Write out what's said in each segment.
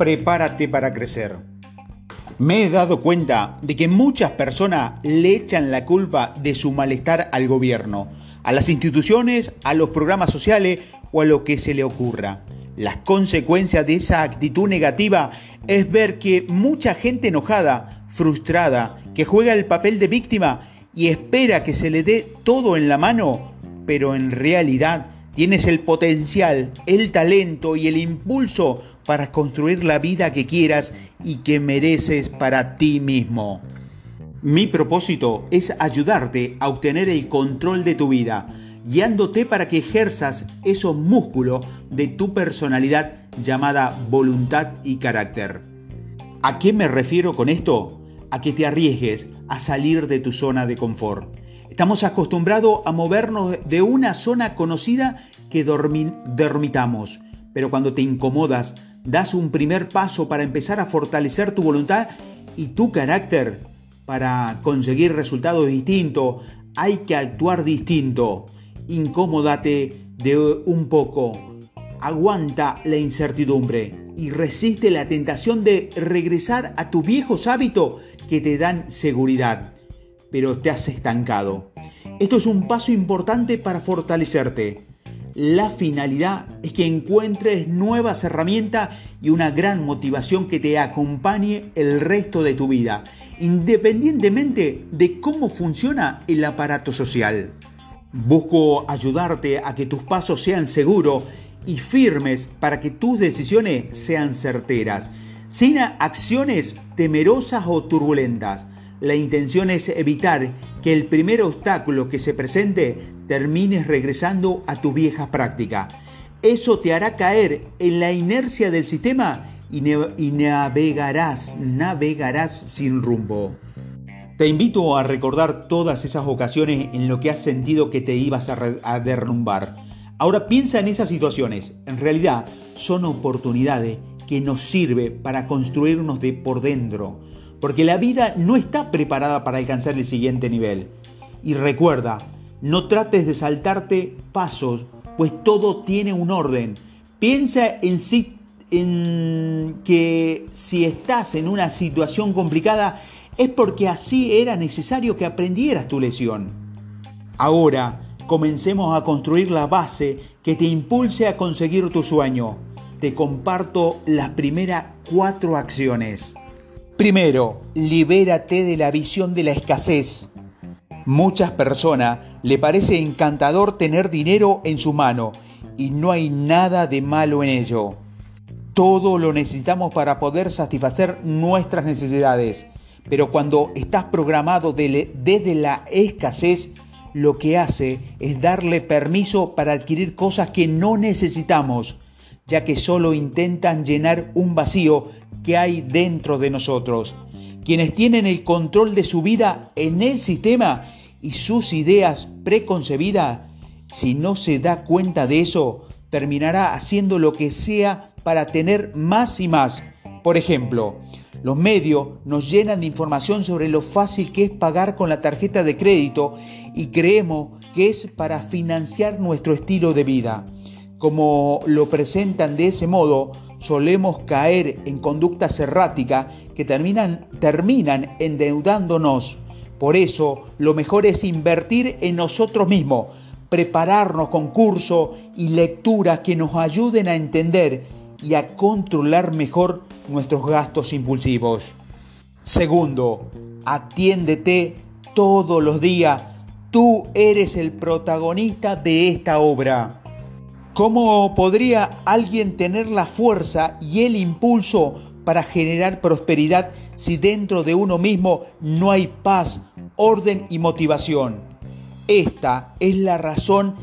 prepárate para crecer. Me he dado cuenta de que muchas personas le echan la culpa de su malestar al gobierno, a las instituciones, a los programas sociales o a lo que se le ocurra. Las consecuencias de esa actitud negativa es ver que mucha gente enojada, frustrada, que juega el papel de víctima y espera que se le dé todo en la mano, pero en realidad tienes el potencial, el talento y el impulso para construir la vida que quieras y que mereces para ti mismo. Mi propósito es ayudarte a obtener el control de tu vida, guiándote para que ejerzas esos músculos de tu personalidad llamada voluntad y carácter. ¿A qué me refiero con esto? A que te arriesgues a salir de tu zona de confort. Estamos acostumbrados a movernos de una zona conocida que dormitamos, pero cuando te incomodas, das un primer paso para empezar a fortalecer tu voluntad y tu carácter para conseguir resultados distintos, hay que actuar distinto. Incómodate de un poco. Aguanta la incertidumbre y resiste la tentación de regresar a tus viejos hábitos que te dan seguridad, pero te has estancado. Esto es un paso importante para fortalecerte. La finalidad es que encuentres nuevas herramientas y una gran motivación que te acompañe el resto de tu vida, independientemente de cómo funciona el aparato social. Busco ayudarte a que tus pasos sean seguros y firmes para que tus decisiones sean certeras, sin acciones temerosas o turbulentas. La intención es evitar que el primer obstáculo que se presente termines regresando a tu vieja práctica. Eso te hará caer en la inercia del sistema y, navegarás, navegarás sin rumbo. Te invito a recordar todas esas ocasiones en lo que has sentido que te ibas a, a derrumbar. Ahora piensa en esas situaciones. En realidad son oportunidades que nos sirve para construirnos de por dentro porque la vida no está preparada para alcanzar el siguiente nivel. Y recuerda, no trates de saltarte pasos, pues todo tiene un orden. Piensa en sí en que si estás en una situación complicada es porque así era necesario que aprendieras tu lesión. Ahora, comencemos a construir la base que te impulse a conseguir tu sueño. Te comparto las primeras cuatro acciones. Primero, libérate de la visión de la escasez. Muchas personas le parece encantador tener dinero en su mano y no hay nada de malo en ello. Todo lo necesitamos para poder satisfacer nuestras necesidades, pero cuando estás programado desde la escasez, lo que hace es darle permiso para adquirir cosas que no necesitamos, ya que solo intentan llenar un vacío que hay dentro de nosotros. Quienes tienen el control de su vida en el sistema y sus ideas preconcebidas, si no se da cuenta de eso, terminará haciendo lo que sea para tener más y más. Por ejemplo, los medios nos llenan de información sobre lo fácil que es pagar con la tarjeta de crédito y creemos que es para financiar nuestro estilo de vida. Como lo presentan de ese modo, solemos caer en conductas erráticas que terminan, endeudándonos. Por eso, lo mejor es invertir en nosotros mismos, prepararnos con cursos y lecturas que nos ayuden a entender y a controlar mejor nuestros gastos impulsivos. Segundo, atiéndete todos los días. Tú eres el protagonista de esta obra. ¿Cómo podría alguien tener la fuerza y el impulso para generar prosperidad si dentro de uno mismo no hay paz, orden y motivación? Esta es la razón,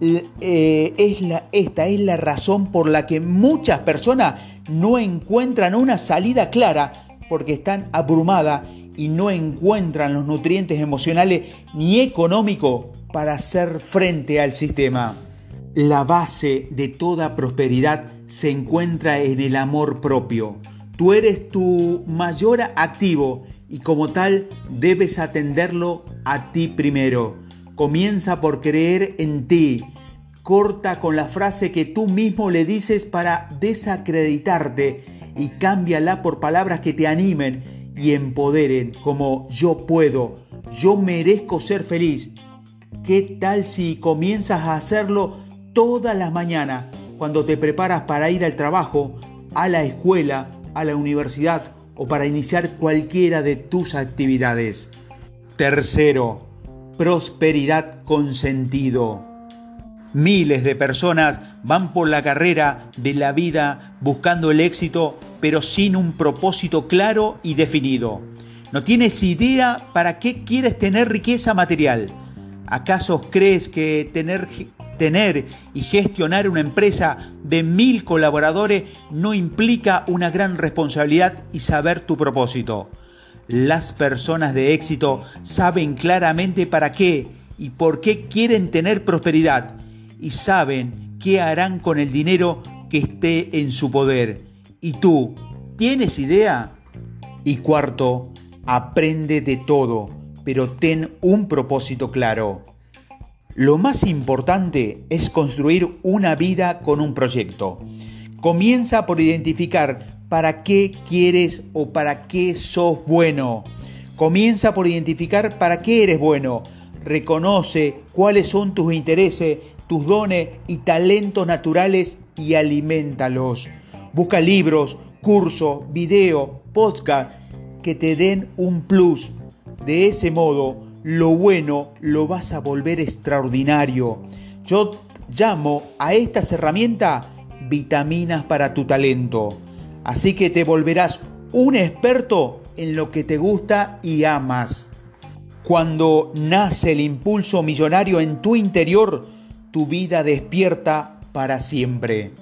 eh, esta es la razón por la que muchas personas no encuentran una salida clara porque están abrumadas y no encuentran los nutrientes emocionales ni económicos para hacer frente al sistema. La base de toda prosperidad se encuentra en el amor propio. Tú eres tu mayor activo y como tal debes atenderlo a ti primero. Comienza por creer en ti. Corta con la frase que tú mismo le dices para desacreditarte y cámbiala por palabras que te animen y empoderen, como yo puedo, yo merezco ser feliz. ¿Qué tal si comienzas a hacerlo todas las mañanas cuando te preparas para ir al trabajo, a la escuela, a la universidad o para iniciar cualquiera de tus actividades? Tercero, prosperidad con sentido. Miles de personas van por la carrera de la vida buscando el éxito, pero sin un propósito claro y definido. No tienes idea para qué quieres tener riqueza material. ¿Acaso crees que tener, tener y gestionar una empresa de mil colaboradores no implica una gran responsabilidad y saber tu propósito? Las personas de éxito saben claramente para qué y por qué quieren tener prosperidad y saben qué harán con el dinero que esté en su poder. ¿Y tú tienes idea? Y cuarto, aprende de todo, pero ten un propósito claro. Lo más importante es construir una vida con un proyecto. Comienza por identificar para qué quieres o para qué sos bueno. Comienza por identificar para qué eres bueno. Reconoce cuáles son tus intereses, tus dones y talentos naturales y alimentalos. Busca libros, cursos, videos, podcast que te den un plus. De ese modo, lo bueno lo vas a volver extraordinario. Yo llamo a estas herramientas vitaminas para tu talento. Así que te volverás un experto en lo que te gusta y amas. Cuando nace el impulso millonario en tu interior, tu vida despierta para siempre.